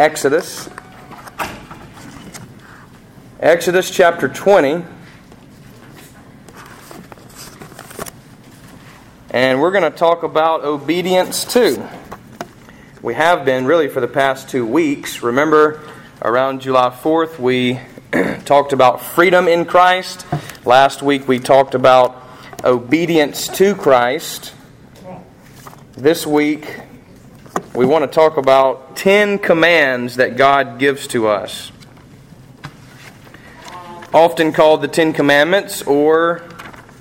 Exodus. Exodus chapter 20. And we're going to talk about obedience too. We have been really for the past two weeks. Remember, around July 4th, we talked about freedom in Christ. Last week, we talked about obedience to Christ. This week, we want to talk about 10 commands that God gives to us. Often called the Ten Commandments or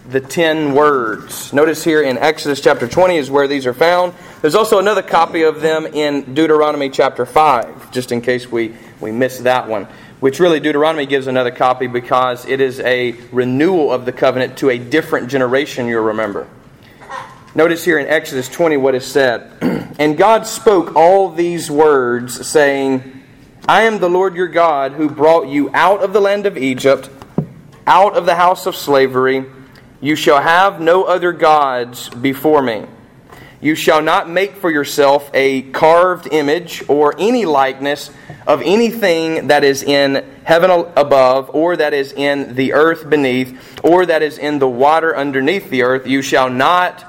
the ten words. Notice here in Exodus chapter 20 is where these are found. There's also another copy of them in Deuteronomy chapter 5, just in case we, we miss that one, which really Deuteronomy gives another copy because it is a renewal of the covenant to a different generation, you'll remember. Notice here in Exodus 20 what is said. and God spoke all these words, saying, I am the Lord your God who brought you out of the land of Egypt, out of the house of slavery. You shall have no other gods before me. You shall not make for yourself a carved image or any likeness of anything that is in heaven above, or that is in the earth beneath, or that is in the water underneath the earth. You shall not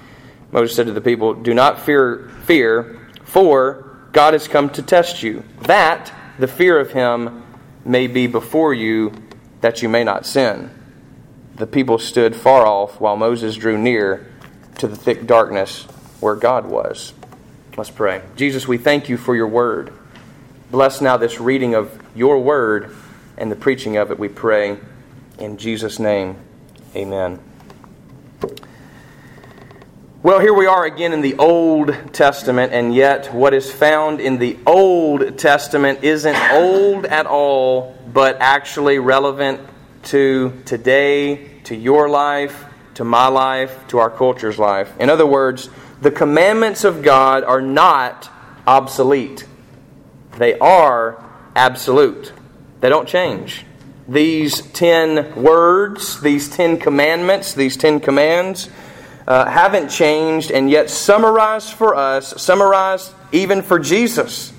Moses said to the people, Do not fear, fear, for God has come to test you, that the fear of him may be before you, that you may not sin. The people stood far off while Moses drew near to the thick darkness where God was. Let's pray. Jesus, we thank you for your word. Bless now this reading of your word and the preaching of it, we pray. In Jesus' name, amen. Well, here we are again in the Old Testament, and yet what is found in the Old Testament isn't old at all, but actually relevant to today, to your life, to my life, to our culture's life. In other words, the commandments of God are not obsolete, they are absolute, they don't change. These ten words, these ten commandments, these ten commands, uh, haven't changed and yet summarized for us, summarized even for Jesus,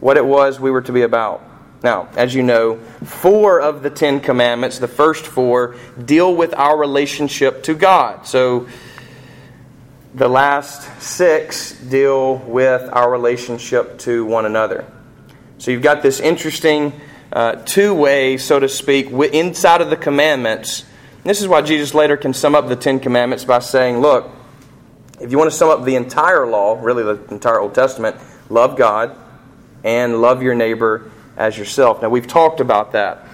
what it was we were to be about. Now, as you know, four of the Ten Commandments, the first four, deal with our relationship to God. So the last six deal with our relationship to one another. So you've got this interesting uh, two way, so to speak, inside of the commandments this is why Jesus later can sum up the Ten Commandments by saying, Look, if you want to sum up the entire law, really the entire Old Testament, love God and love your neighbor as yourself. Now, we've talked about that.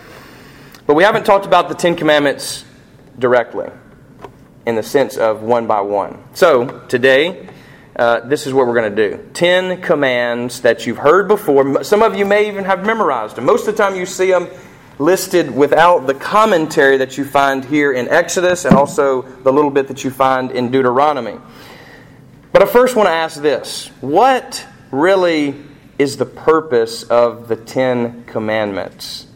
But we haven't talked about the Ten Commandments directly in the sense of one by one. So, today, uh, this is what we're going to do 10 commands that you've heard before. Some of you may even have memorized them. Most of the time, you see them listed without the commentary that you find here in Exodus and also the little bit that you find in Deuteronomy. But I first want to ask this What really is the purpose of the Ten Commandments?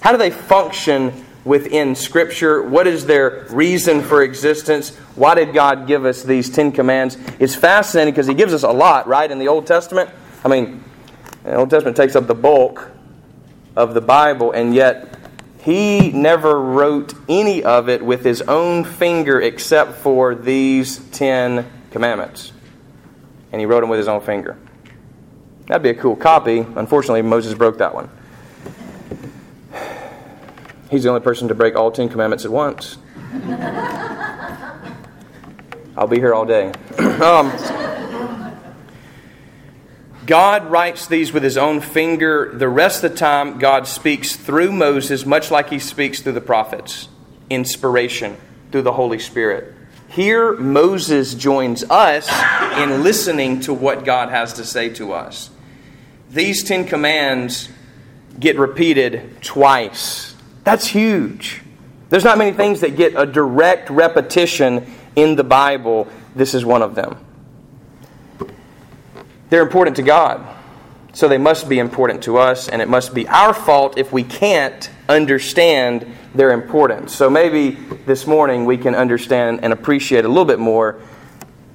How do they function within Scripture? What is their reason for existence? Why did God give us these Ten Commands? It's fascinating because He gives us a lot, right, in the Old Testament. I mean, the Old Testament takes up the bulk of the Bible, and yet He never wrote any of it with His own finger except for these Ten Commandments. And He wrote them with His own finger. That'd be a cool copy. Unfortunately, Moses broke that one. He's the only person to break all Ten Commandments at once. I'll be here all day. um, God writes these with his own finger. The rest of the time, God speaks through Moses, much like he speaks through the prophets. Inspiration through the Holy Spirit. Here, Moses joins us in listening to what God has to say to us. These Ten Commands get repeated twice that's huge. There's not many things that get a direct repetition in the Bible. This is one of them. They're important to God, so they must be important to us, and it must be our fault if we can't understand their importance. So maybe this morning we can understand and appreciate a little bit more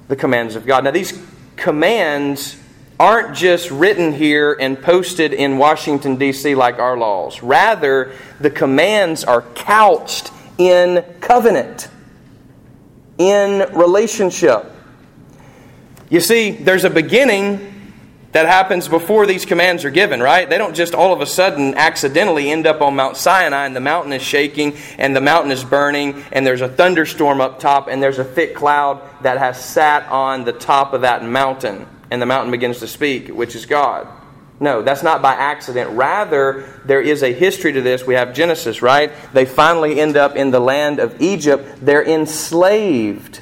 the commands of God. Now, these commands aren't just written here and posted in Washington, D.C., like our laws. Rather, the commands are couched in covenant, in relationship. You see, there's a beginning that happens before these commands are given, right? They don't just all of a sudden accidentally end up on Mount Sinai and the mountain is shaking and the mountain is burning and there's a thunderstorm up top and there's a thick cloud that has sat on the top of that mountain and the mountain begins to speak, which is God. No, that's not by accident. Rather, there is a history to this. We have Genesis, right? They finally end up in the land of Egypt. They're enslaved.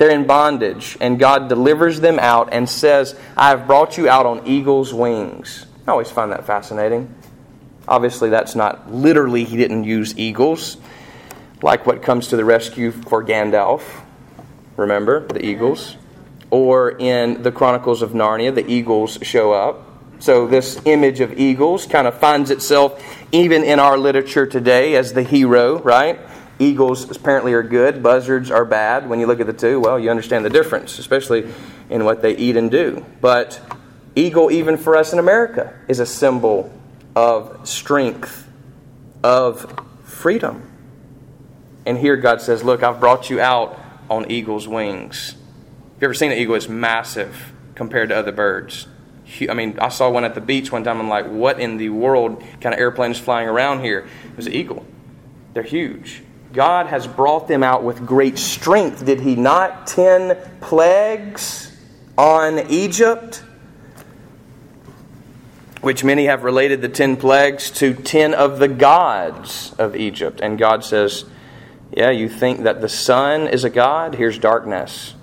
They're in bondage. And God delivers them out and says, I have brought you out on eagle's wings. I always find that fascinating. Obviously, that's not literally, he didn't use eagles, like what comes to the rescue for Gandalf. Remember, the eagles or in the Chronicles of Narnia, the eagles show up. So, this image of eagles kind of finds itself even in our literature today as the hero, right? Eagles apparently are good, buzzards are bad. When you look at the two, well, you understand the difference, especially in what they eat and do. But eagle, even for us in America, is a symbol of strength, of freedom. And here God says, Look, I've brought you out on eagle's wings you ever seen an eagle? It's massive compared to other birds. I mean, I saw one at the beach one time. I'm like, what in the world kind of airplane is flying around here? It was an eagle. They're huge. God has brought them out with great strength. Did He not? Ten plagues on Egypt, which many have related the ten plagues to ten of the gods of Egypt. And God says, Yeah, you think that the sun is a god? Here's darkness.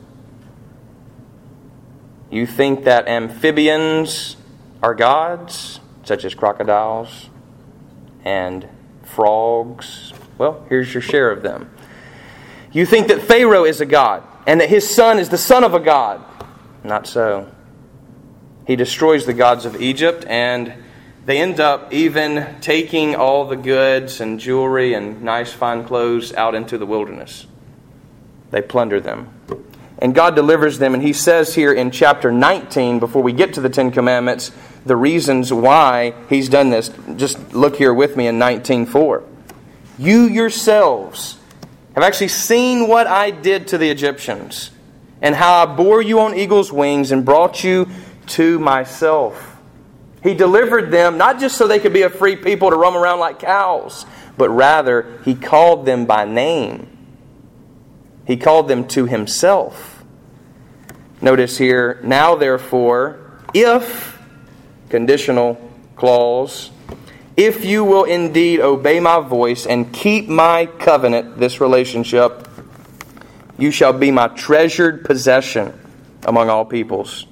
You think that amphibians are gods, such as crocodiles and frogs? Well, here's your share of them. You think that Pharaoh is a god and that his son is the son of a god. Not so. He destroys the gods of Egypt and they end up even taking all the goods and jewelry and nice fine clothes out into the wilderness. They plunder them and God delivers them. And he says here in chapter 19, before we get to the Ten Commandments, the reasons why he's done this. Just look here with me in 19.4. You yourselves have actually seen what I did to the Egyptians, and how I bore you on eagle's wings and brought you to myself. He delivered them not just so they could be a free people to roam around like cows, but rather, He called them by name. He called them to himself. Notice here, now therefore, if, conditional clause, If you will indeed obey my voice and keep my covenant, this relationship, you shall be my treasured possession among all peoples,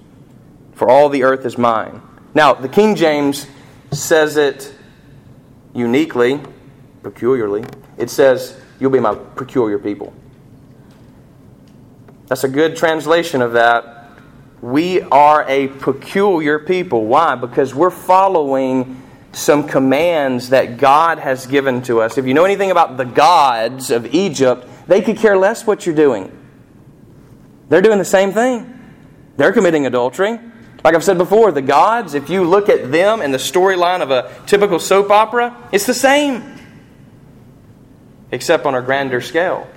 for all the earth is mine. Now, the King James says it uniquely, peculiarly. It says, You'll be my peculiar people. That's a good translation of that. We are a peculiar people. Why? Because we're following some commands that God has given to us. If you know anything about the gods of Egypt, they could care less what you're doing. They're doing the same thing. They're committing adultery. Like I've said before, the gods, if you look at them and the storyline of a typical soap opera, it's the same, except on a grander scale.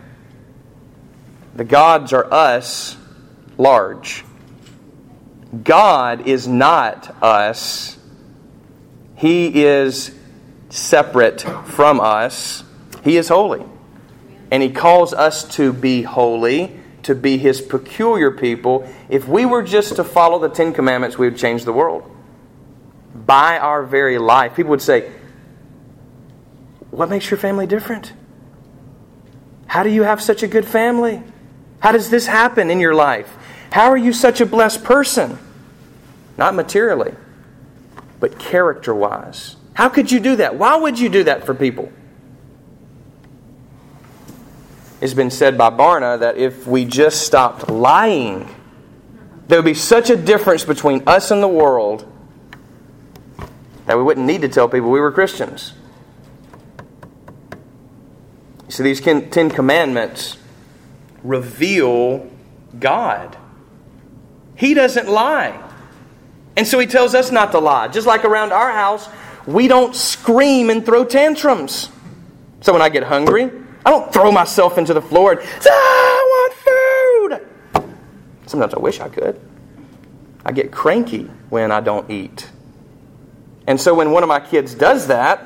The gods are us large. God is not us, He is separate from us. He is holy. And He calls us to be holy to be his peculiar people. If we were just to follow the Ten Commandments, we would change the world. By our very life. People would say, What makes your family different? How do you have such a good family? How does this happen in your life? How are you such a blessed person? Not materially, but character wise. How could you do that? Why would you do that for people? It's been said by Barna that if we just stopped lying, there would be such a difference between us and the world that we wouldn't need to tell people we were Christians. See, these Ten Commandments reveal God. He doesn't lie. And so he tells us not to lie. Just like around our house, we don't scream and throw tantrums. So when I get hungry, I don't throw myself into the floor and say, I want food. Sometimes I wish I could. I get cranky when I don't eat. And so when one of my kids does that,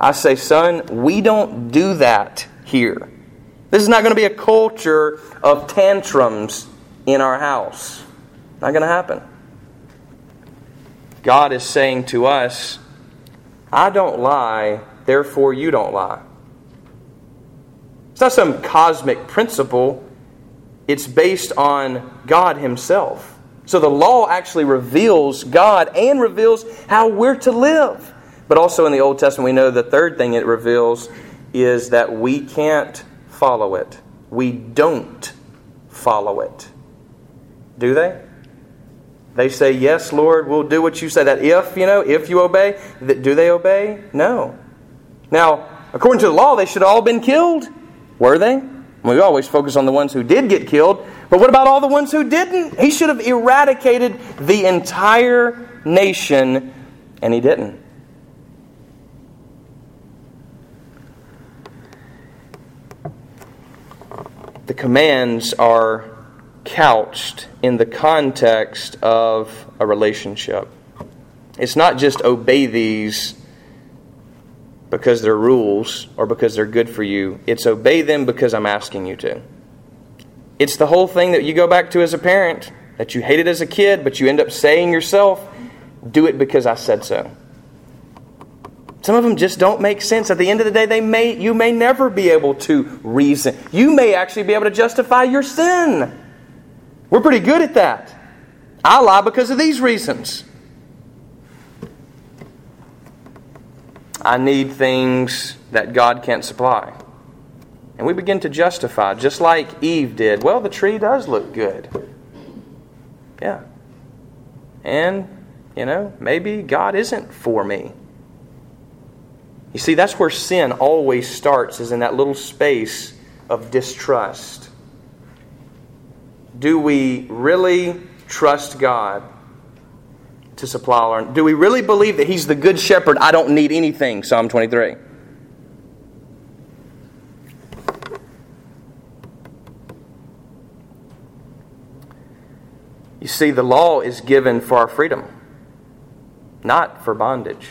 I say, son, we don't do that here. This is not going to be a culture of tantrums in our house. Not going to happen. God is saying to us, I don't lie, therefore you don't lie. It's not some cosmic principle, it's based on God Himself. So the law actually reveals God and reveals how we're to live. But also in the Old Testament, we know the third thing it reveals is that we can't follow it. We don't follow it. Do they? They say, Yes, Lord, we'll do what you say. That if, you know, if you obey, do they obey? No. Now, according to the law, they should have all been killed. Were they? We always focus on the ones who did get killed, but what about all the ones who didn't? He should have eradicated the entire nation, and he didn't. The commands are couched in the context of a relationship. It's not just obey these because they're rules or because they're good for you. It's obey them because I'm asking you to. It's the whole thing that you go back to as a parent that you hated as a kid, but you end up saying yourself, do it because I said so. Some of them just don't make sense. At the end of the day, they may, you may never be able to reason. You may actually be able to justify your sin. We're pretty good at that. I lie because of these reasons. I need things that God can't supply. And we begin to justify, just like Eve did. Well, the tree does look good. Yeah. And, you know, maybe God isn't for me. You see, that's where sin always starts, is in that little space of distrust. Do we really trust God to supply our. Do we really believe that He's the good shepherd? I don't need anything, Psalm 23. You see, the law is given for our freedom, not for bondage.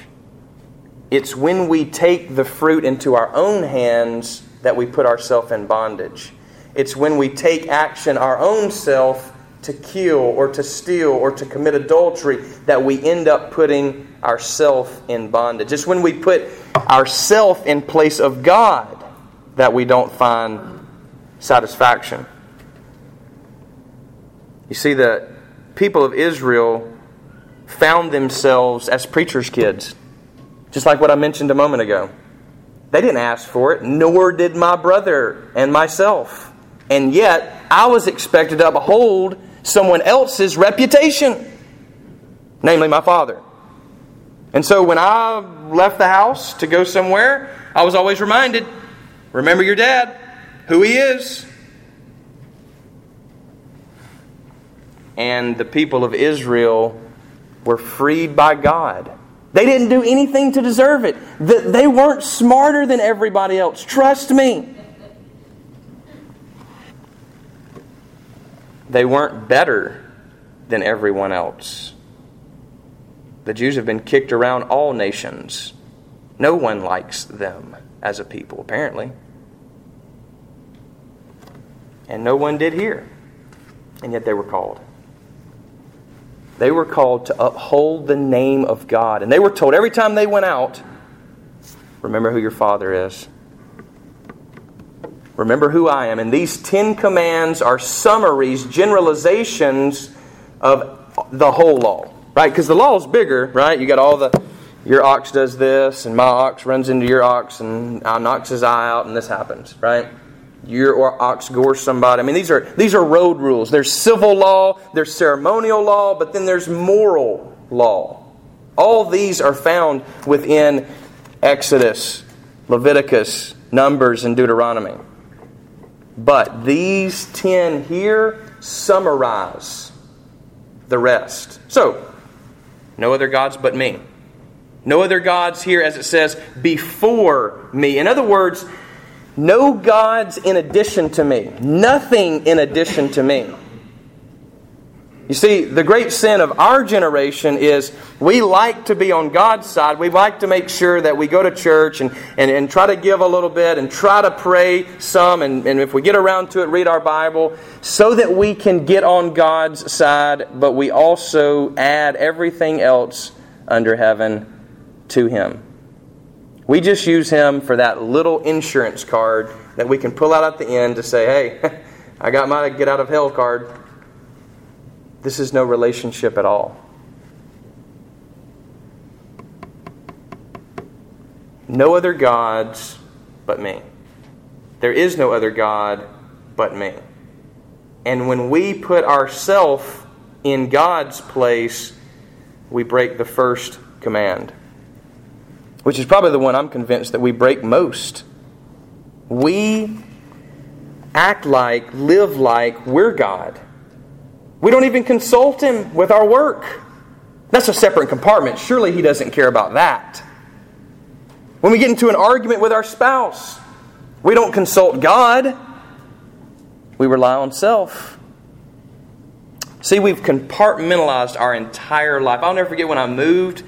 It's when we take the fruit into our own hands that we put ourselves in bondage. It's when we take action our own self to kill or to steal or to commit adultery that we end up putting ourself in bondage. It's when we put ourself in place of God that we don't find satisfaction. You see, the people of Israel found themselves as preacher's kids, just like what I mentioned a moment ago. They didn't ask for it, nor did my brother and myself. And yet, I was expected to uphold someone else's reputation, namely my father. And so when I left the house to go somewhere, I was always reminded remember your dad, who he is. And the people of Israel were freed by God. They didn't do anything to deserve it. They weren't smarter than everybody else. Trust me. They weren't better than everyone else. The Jews have been kicked around all nations. No one likes them as a people, apparently. And no one did here. And yet they were called. They were called to uphold the name of God. And they were told every time they went out, remember who your father is. Remember who I am. And these Ten Commands are summaries, generalizations of the whole law, right? Because the law is bigger, right? You got all the, your ox does this, and my ox runs into your ox, and knocks his eye out, and this happens, right? Your ox gores somebody. I mean, these are these are road rules. There's civil law, there's ceremonial law, but then there's moral law. All these are found within Exodus, Leviticus, Numbers, and Deuteronomy. But these 10 here summarize the rest. So, no other gods but me. No other gods here, as it says, before me. In other words, no gods in addition to me. Nothing in addition to me. You see, the great sin of our generation is we like to be on God's side. We like to make sure that we go to church and, and, and try to give a little bit and try to pray some, and, and if we get around to it, read our Bible, so that we can get on God's side, but we also add everything else under heaven to Him. We just use Him for that little insurance card that we can pull out at the end to say, hey, I got my get out of hell card. This is no relationship at all. No other gods but me. There is no other God but me. And when we put ourselves in God's place, we break the first command, which is probably the one I'm convinced that we break most. We act like, live like we're God. We don't even consult him with our work. That's a separate compartment. Surely he doesn't care about that. When we get into an argument with our spouse, we don't consult God. We rely on self. See, we've compartmentalized our entire life. I'll never forget when I moved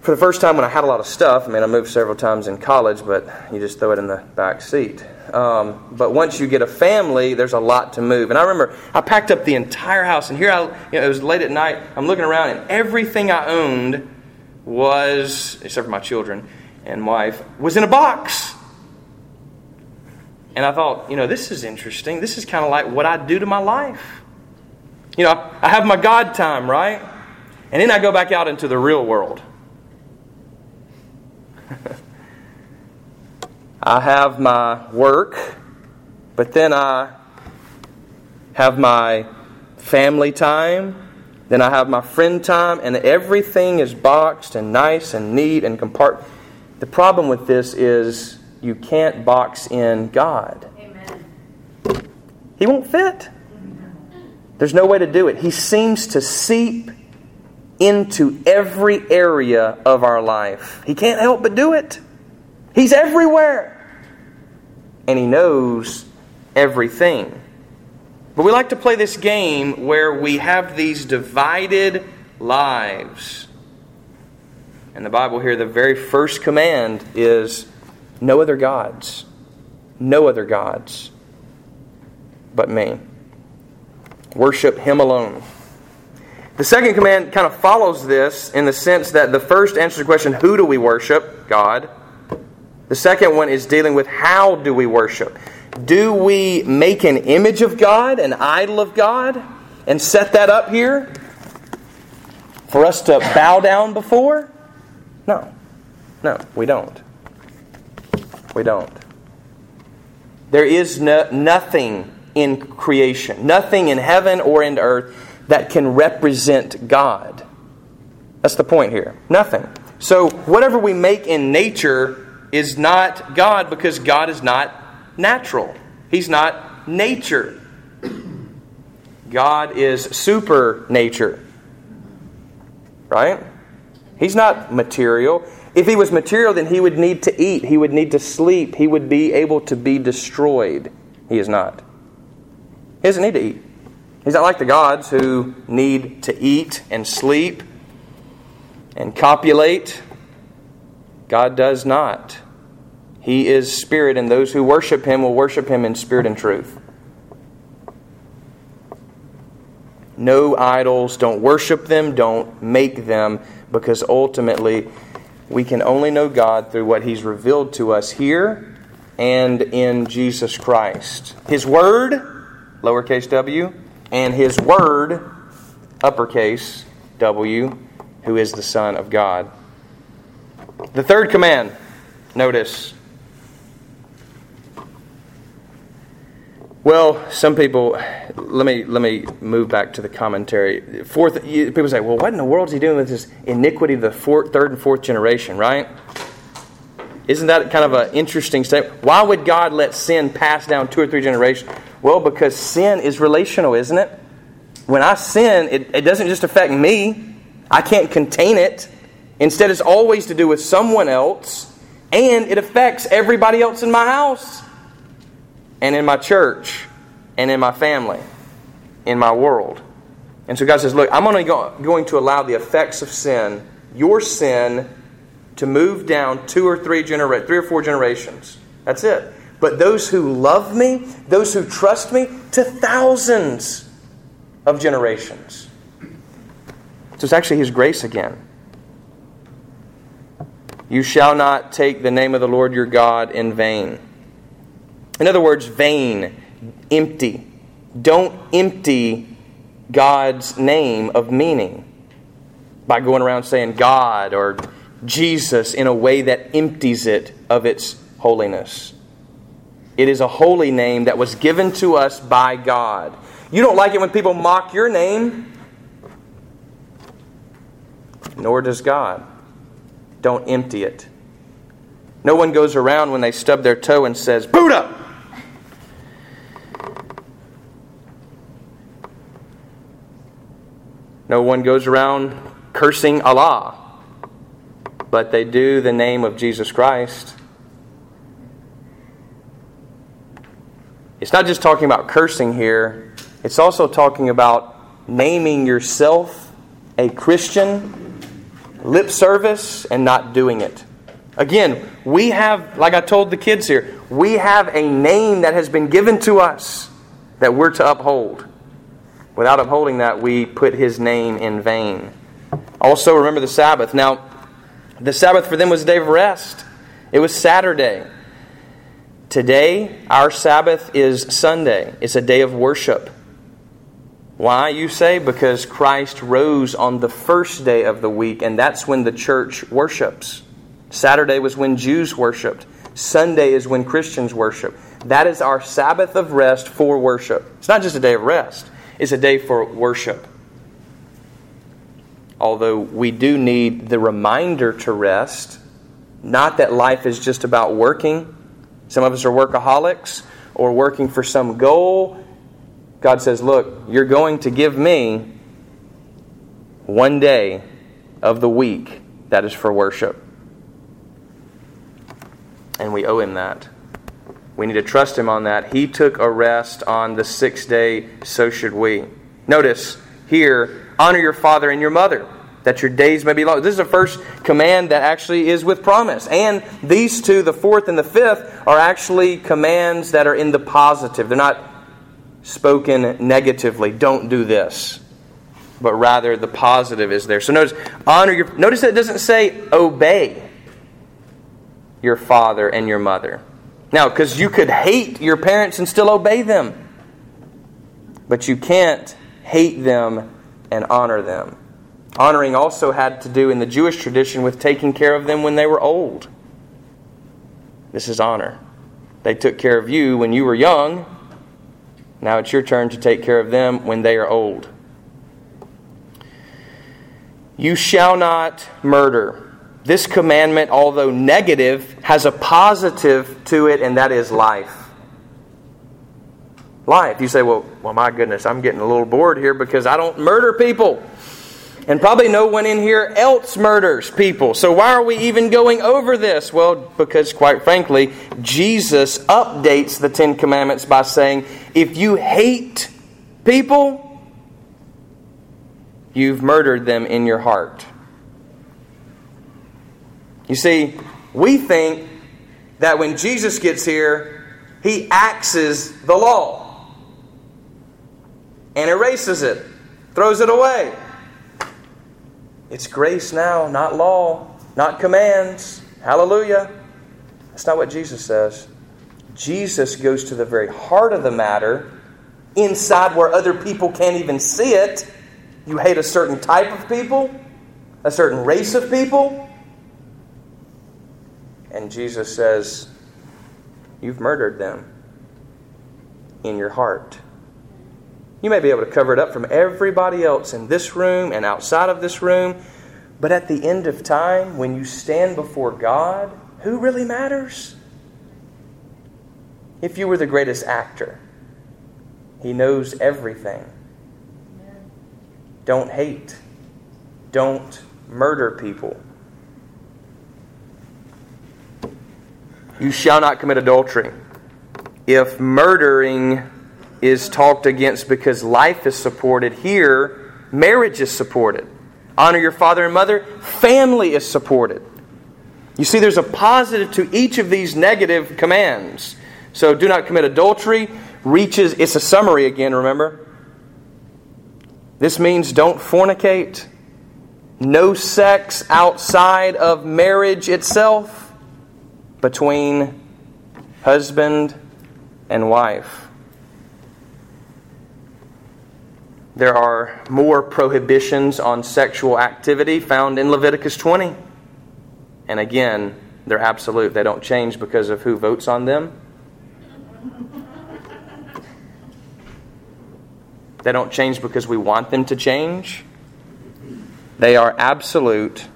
for the first time when I had a lot of stuff. I mean, I moved several times in college, but you just throw it in the back seat. Um, but once you get a family, there's a lot to move. And I remember I packed up the entire house, and here I, you know, it was late at night. I'm looking around, and everything I owned was, except for my children and wife, was in a box. And I thought, you know, this is interesting. This is kind of like what I do to my life. You know, I have my God time, right? And then I go back out into the real world. I have my work, but then I have my family time, then I have my friend time, and everything is boxed and nice and neat and compart. The problem with this is you can't box in God. Amen. He won't fit. There's no way to do it. He seems to seep into every area of our life. He can't help but do it. He's everywhere. And He knows everything. But we like to play this game where we have these divided lives. And the Bible here, the very first command is no other gods. No other gods but me. Worship Him alone. The second command kind of follows this in the sense that the first answers the question, Who do we worship? God. The second one is dealing with how do we worship? Do we make an image of God, an idol of God, and set that up here for us to bow down before? No. No, we don't. We don't. There is no, nothing in creation, nothing in heaven or in earth that can represent God. That's the point here. Nothing. So, whatever we make in nature is not God because God is not natural. He's not nature. God is super nature. Right? He's not material. If he was material, then he would need to eat, he would need to sleep, he would be able to be destroyed. He is not. He doesn't need to eat. He's not like the gods who need to eat and sleep and copulate. God does not. He is spirit, and those who worship him will worship him in spirit and truth. No idols, don't worship them, don't make them, because ultimately we can only know God through what He's revealed to us here and in Jesus Christ. His Word, lowercase w, and His Word, uppercase w, who is the Son of God. The third command, notice. Well, some people. Let me let me move back to the commentary. Fourth, people say, "Well, what in the world is he doing with this iniquity of the third and fourth generation?" Right? Isn't that kind of an interesting statement? Why would God let sin pass down two or three generations? Well, because sin is relational, isn't it? When I sin, it, it doesn't just affect me. I can't contain it. Instead, it's always to do with someone else, and it affects everybody else in my house, and in my church, and in my family, in my world. And so God says, Look, I'm only going to allow the effects of sin, your sin, to move down two or three genera- three or four generations. That's it. But those who love me, those who trust me, to thousands of generations. So it's actually His grace again. You shall not take the name of the Lord your God in vain. In other words, vain, empty. Don't empty God's name of meaning by going around saying God or Jesus in a way that empties it of its holiness. It is a holy name that was given to us by God. You don't like it when people mock your name, nor does God. Don't empty it. No one goes around when they stub their toe and says, Buddha! No one goes around cursing Allah, but they do the name of Jesus Christ. It's not just talking about cursing here, it's also talking about naming yourself a Christian, lip service, and not doing it. Again, we have, like I told the kids here, we have a name that has been given to us that we're to uphold. Without upholding that, we put his name in vain. Also, remember the Sabbath. Now, the Sabbath for them was a day of rest, it was Saturday. Today, our Sabbath is Sunday. It's a day of worship. Why, you say? Because Christ rose on the first day of the week, and that's when the church worships. Saturday was when Jews worshiped. Sunday is when Christians worship. That is our Sabbath of rest for worship. It's not just a day of rest, it's a day for worship. Although we do need the reminder to rest, not that life is just about working. Some of us are workaholics or working for some goal. God says, Look, you're going to give me one day of the week that is for worship. And we owe Him that. We need to trust Him on that. He took a rest on the sixth day, so should we. Notice here, honor your father and your mother, that your days may be long. This is the first command that actually is with promise. And these two, the fourth and the fifth, are actually commands that are in the positive. They're not spoken negatively. Don't do this. But rather the positive is there. So notice honor your notice that it doesn't say obey your father and your mother. Now, because you could hate your parents and still obey them. But you can't hate them and honor them. Honoring also had to do in the Jewish tradition with taking care of them when they were old. This is honor. They took care of you when you were young. Now it's your turn to take care of them when they are old. You shall not murder. This commandment, although negative, has a positive to it, and that is life. Life. You say, well, well, my goodness, I'm getting a little bored here because I don't murder people. And probably no one in here else murders people. So why are we even going over this? Well, because quite frankly, Jesus updates the Ten Commandments by saying, if you hate people, you've murdered them in your heart. You see, we think that when Jesus gets here, he axes the law and erases it, throws it away. It's grace now, not law, not commands. Hallelujah. That's not what Jesus says. Jesus goes to the very heart of the matter, inside where other people can't even see it. You hate a certain type of people, a certain race of people. And Jesus says, You've murdered them in your heart. You may be able to cover it up from everybody else in this room and outside of this room, but at the end of time, when you stand before God, who really matters? If you were the greatest actor, He knows everything. Don't hate. Don't murder people. You shall not commit adultery. If murdering is talked against because life is supported. Here, marriage is supported. Honor your father and mother, family is supported. You see, there's a positive to each of these negative commands. So, do not commit adultery reaches, it's a summary again, remember? This means don't fornicate, no sex outside of marriage itself between husband and wife. There are more prohibitions on sexual activity found in Leviticus 20. And again, they're absolute. They don't change because of who votes on them. They don't change because we want them to change. They are absolute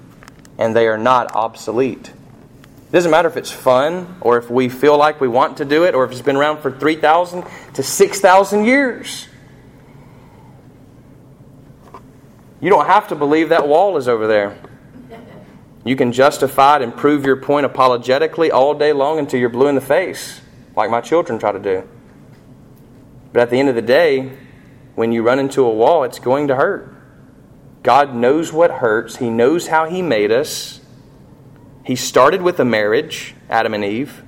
and they are not obsolete. It doesn't matter if it's fun or if we feel like we want to do it or if it's been around for 3,000 to 6,000 years. You don't have to believe that wall is over there. You can justify it and prove your point apologetically all day long until you're blue in the face, like my children try to do. But at the end of the day, when you run into a wall, it's going to hurt. God knows what hurts, He knows how He made us. He started with a marriage, Adam and Eve.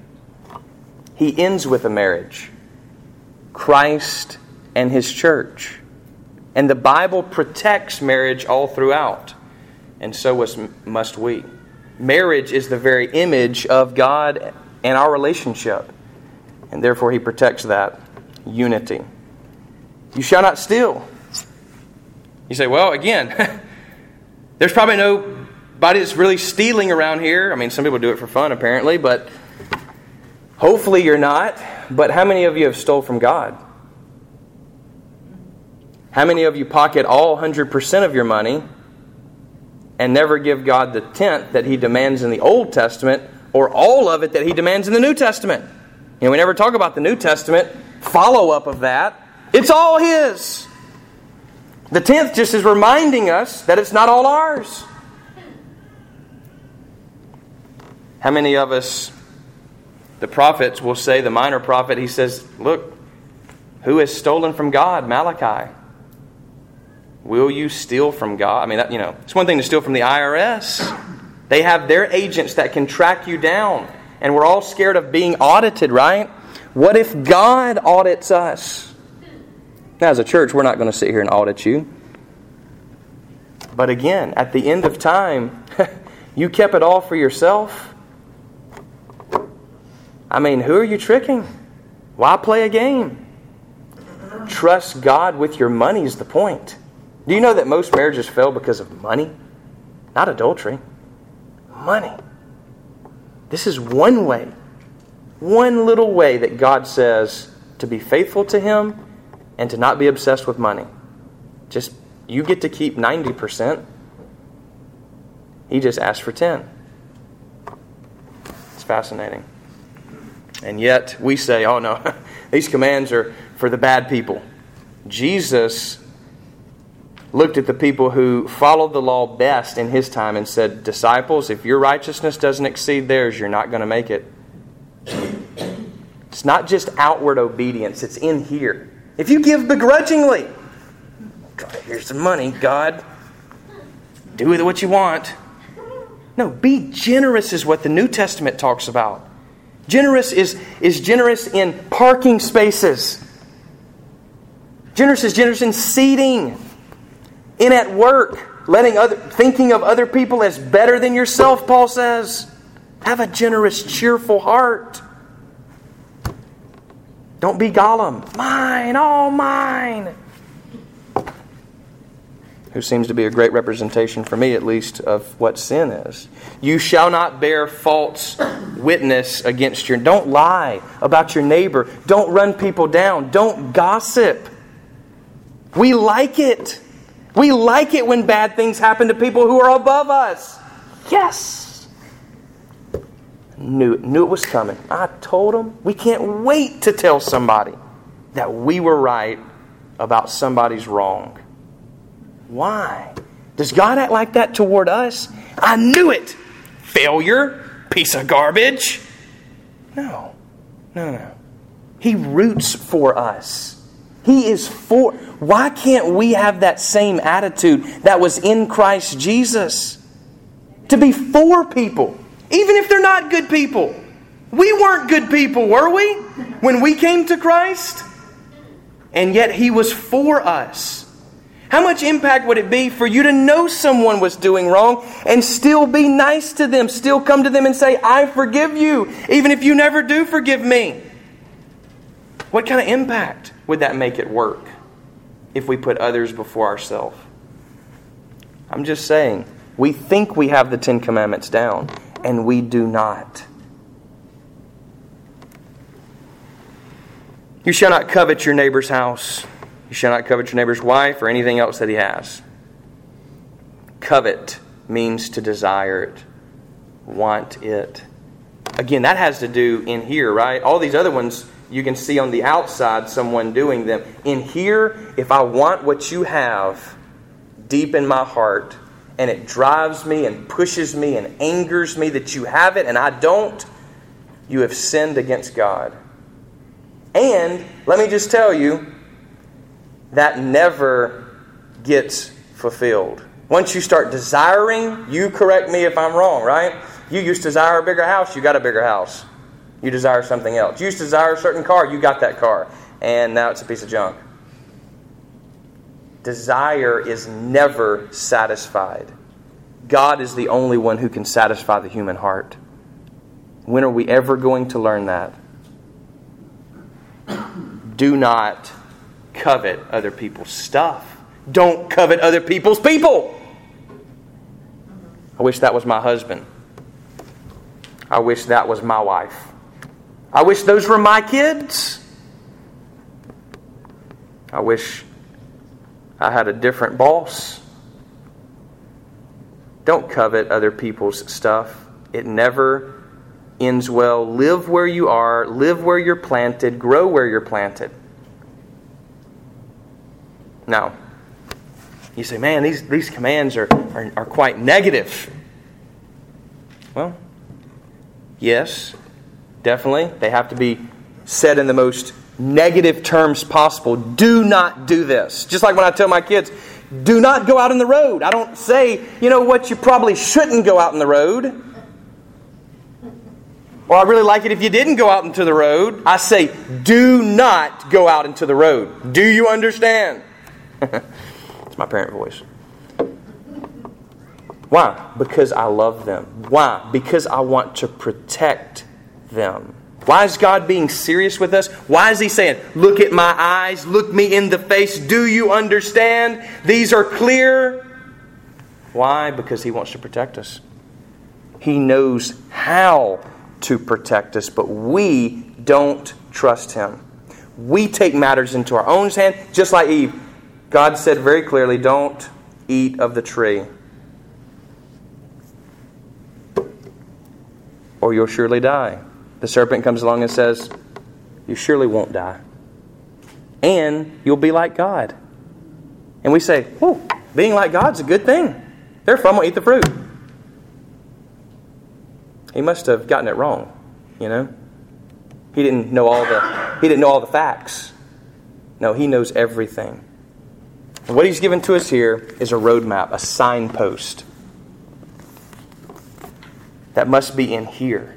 He ends with a marriage, Christ and His church. And the Bible protects marriage all throughout, and so must we. Marriage is the very image of God and our relationship, and therefore He protects that unity. You shall not steal. You say, well, again, there's probably nobody that's really stealing around here. I mean, some people do it for fun, apparently, but hopefully you're not. But how many of you have stole from God? How many of you pocket all 100% of your money and never give God the tenth that He demands in the Old Testament or all of it that He demands in the New Testament? And we never talk about the New Testament follow up of that. It's all His. The tenth just is reminding us that it's not all ours. How many of us, the prophets will say, the minor prophet, he says, Look, who has stolen from God? Malachi. Will you steal from God? I mean, you know, it's one thing to steal from the IRS. They have their agents that can track you down. And we're all scared of being audited, right? What if God audits us? Now, as a church, we're not going to sit here and audit you. But again, at the end of time, you kept it all for yourself. I mean, who are you tricking? Why play a game? Trust God with your money is the point. Do you know that most marriages fail because of money? Not adultery. Money. This is one way, one little way that God says to be faithful to Him and to not be obsessed with money. Just, you get to keep 90%. He just asked for 10. It's fascinating. And yet we say, oh no, these commands are for the bad people. Jesus looked at the people who followed the law best in his time and said, Disciples, if your righteousness doesn't exceed theirs, you're not going to make it. It's not just outward obedience, it's in here. If you give begrudgingly, here's some money, God, do with it what you want. No, be generous is what the New Testament talks about. Generous is, is generous in parking spaces. Generous is generous in seating, in at work, letting other, thinking of other people as better than yourself, Paul says. Have a generous, cheerful heart. Don't be Gollum. Mine, all mine who seems to be a great representation for me at least of what sin is. You shall not bear false witness against your don't lie about your neighbor. Don't run people down. Don't gossip. We like it. We like it when bad things happen to people who are above us. Yes. Knew knew it was coming. I told them we can't wait to tell somebody that we were right about somebody's wrong. Why? Does God act like that toward us? I knew it! Failure, piece of garbage. No, no, no. He roots for us. He is for. Why can't we have that same attitude that was in Christ Jesus? To be for people, even if they're not good people. We weren't good people, were we? When we came to Christ? And yet He was for us. How much impact would it be for you to know someone was doing wrong and still be nice to them, still come to them and say, I forgive you, even if you never do forgive me? What kind of impact would that make it work if we put others before ourselves? I'm just saying, we think we have the Ten Commandments down, and we do not. You shall not covet your neighbor's house. You shall not covet your neighbor's wife or anything else that he has. Covet means to desire it, want it. Again, that has to do in here, right? All these other ones you can see on the outside someone doing them. In here, if I want what you have deep in my heart, and it drives me and pushes me and angers me that you have it and I don't, you have sinned against God. And let me just tell you, that never gets fulfilled. Once you start desiring, you correct me if I'm wrong, right? You used to desire a bigger house, you got a bigger house. You desire something else. You used to desire a certain car, you got that car. And now it's a piece of junk. Desire is never satisfied. God is the only one who can satisfy the human heart. When are we ever going to learn that? Do not covet other people's stuff. Don't covet other people's people. I wish that was my husband. I wish that was my wife. I wish those were my kids. I wish I had a different boss. Don't covet other people's stuff. It never ends well. Live where you are, live where you're planted, grow where you're planted. Now, you say, man, these, these commands are, are, are quite negative. Well, yes, definitely. They have to be said in the most negative terms possible. Do not do this. Just like when I tell my kids, do not go out in the road. I don't say, you know what, you probably shouldn't go out in the road. Or I really like it if you didn't go out into the road. I say, do not go out into the road. Do you understand? it's my parent voice. Why? Because I love them. Why? Because I want to protect them. Why is God being serious with us? Why is He saying, Look at my eyes, look me in the face, do you understand? These are clear. Why? Because He wants to protect us. He knows how to protect us, but we don't trust Him. We take matters into our own hand, just like Eve. God said very clearly, Don't eat of the tree, or you'll surely die. The serpent comes along and says, You surely won't die. And you'll be like God. And we say, Oh, being like God's a good thing. Therefore, I'm going to eat the fruit. He must have gotten it wrong, you know? He didn't know all the he didn't know all the facts. No, he knows everything. And what he's given to us here is a roadmap, a signpost that must be in here.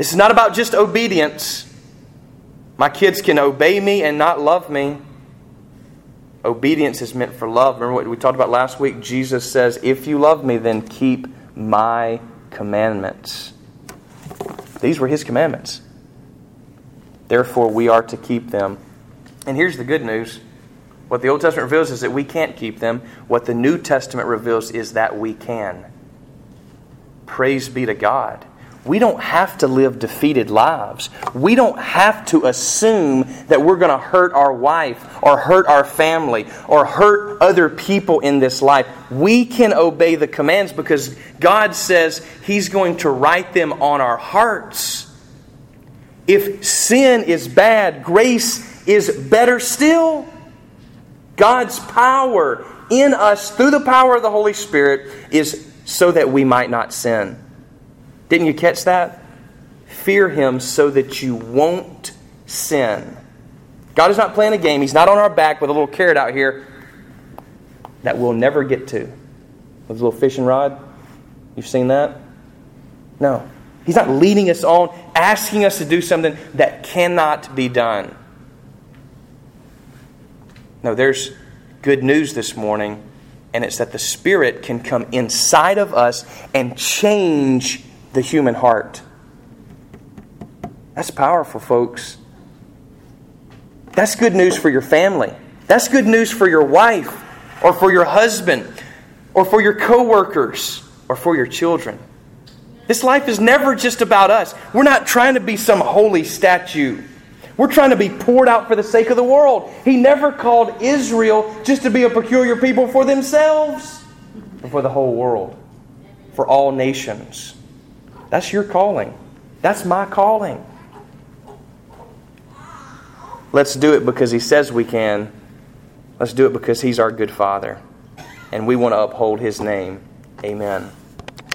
This is not about just obedience. My kids can obey me and not love me. Obedience is meant for love. Remember what we talked about last week? Jesus says, If you love me, then keep my commandments. These were his commandments. Therefore, we are to keep them. And here's the good news what the Old Testament reveals is that we can't keep them. What the New Testament reveals is that we can. Praise be to God. We don't have to live defeated lives. We don't have to assume that we're going to hurt our wife or hurt our family or hurt other people in this life. We can obey the commands because God says He's going to write them on our hearts. If sin is bad, grace is better still. God's power in us through the power of the Holy Spirit is so that we might not sin. Didn't you catch that? Fear him so that you won't sin. God is not playing a game. He's not on our back with a little carrot out here that we'll never get to. With a little fishing rod. You've seen that? No. He's not leading us on, asking us to do something that cannot be done. No, there's good news this morning, and it's that the Spirit can come inside of us and change the human heart. That's powerful, folks. That's good news for your family. That's good news for your wife or for your husband or for your coworkers or for your children. This life is never just about us. We're not trying to be some holy statue. We're trying to be poured out for the sake of the world. He never called Israel just to be a peculiar people for themselves, but for the whole world, for all nations. That's your calling. That's my calling. Let's do it because He says we can. Let's do it because He's our good Father. And we want to uphold His name. Amen.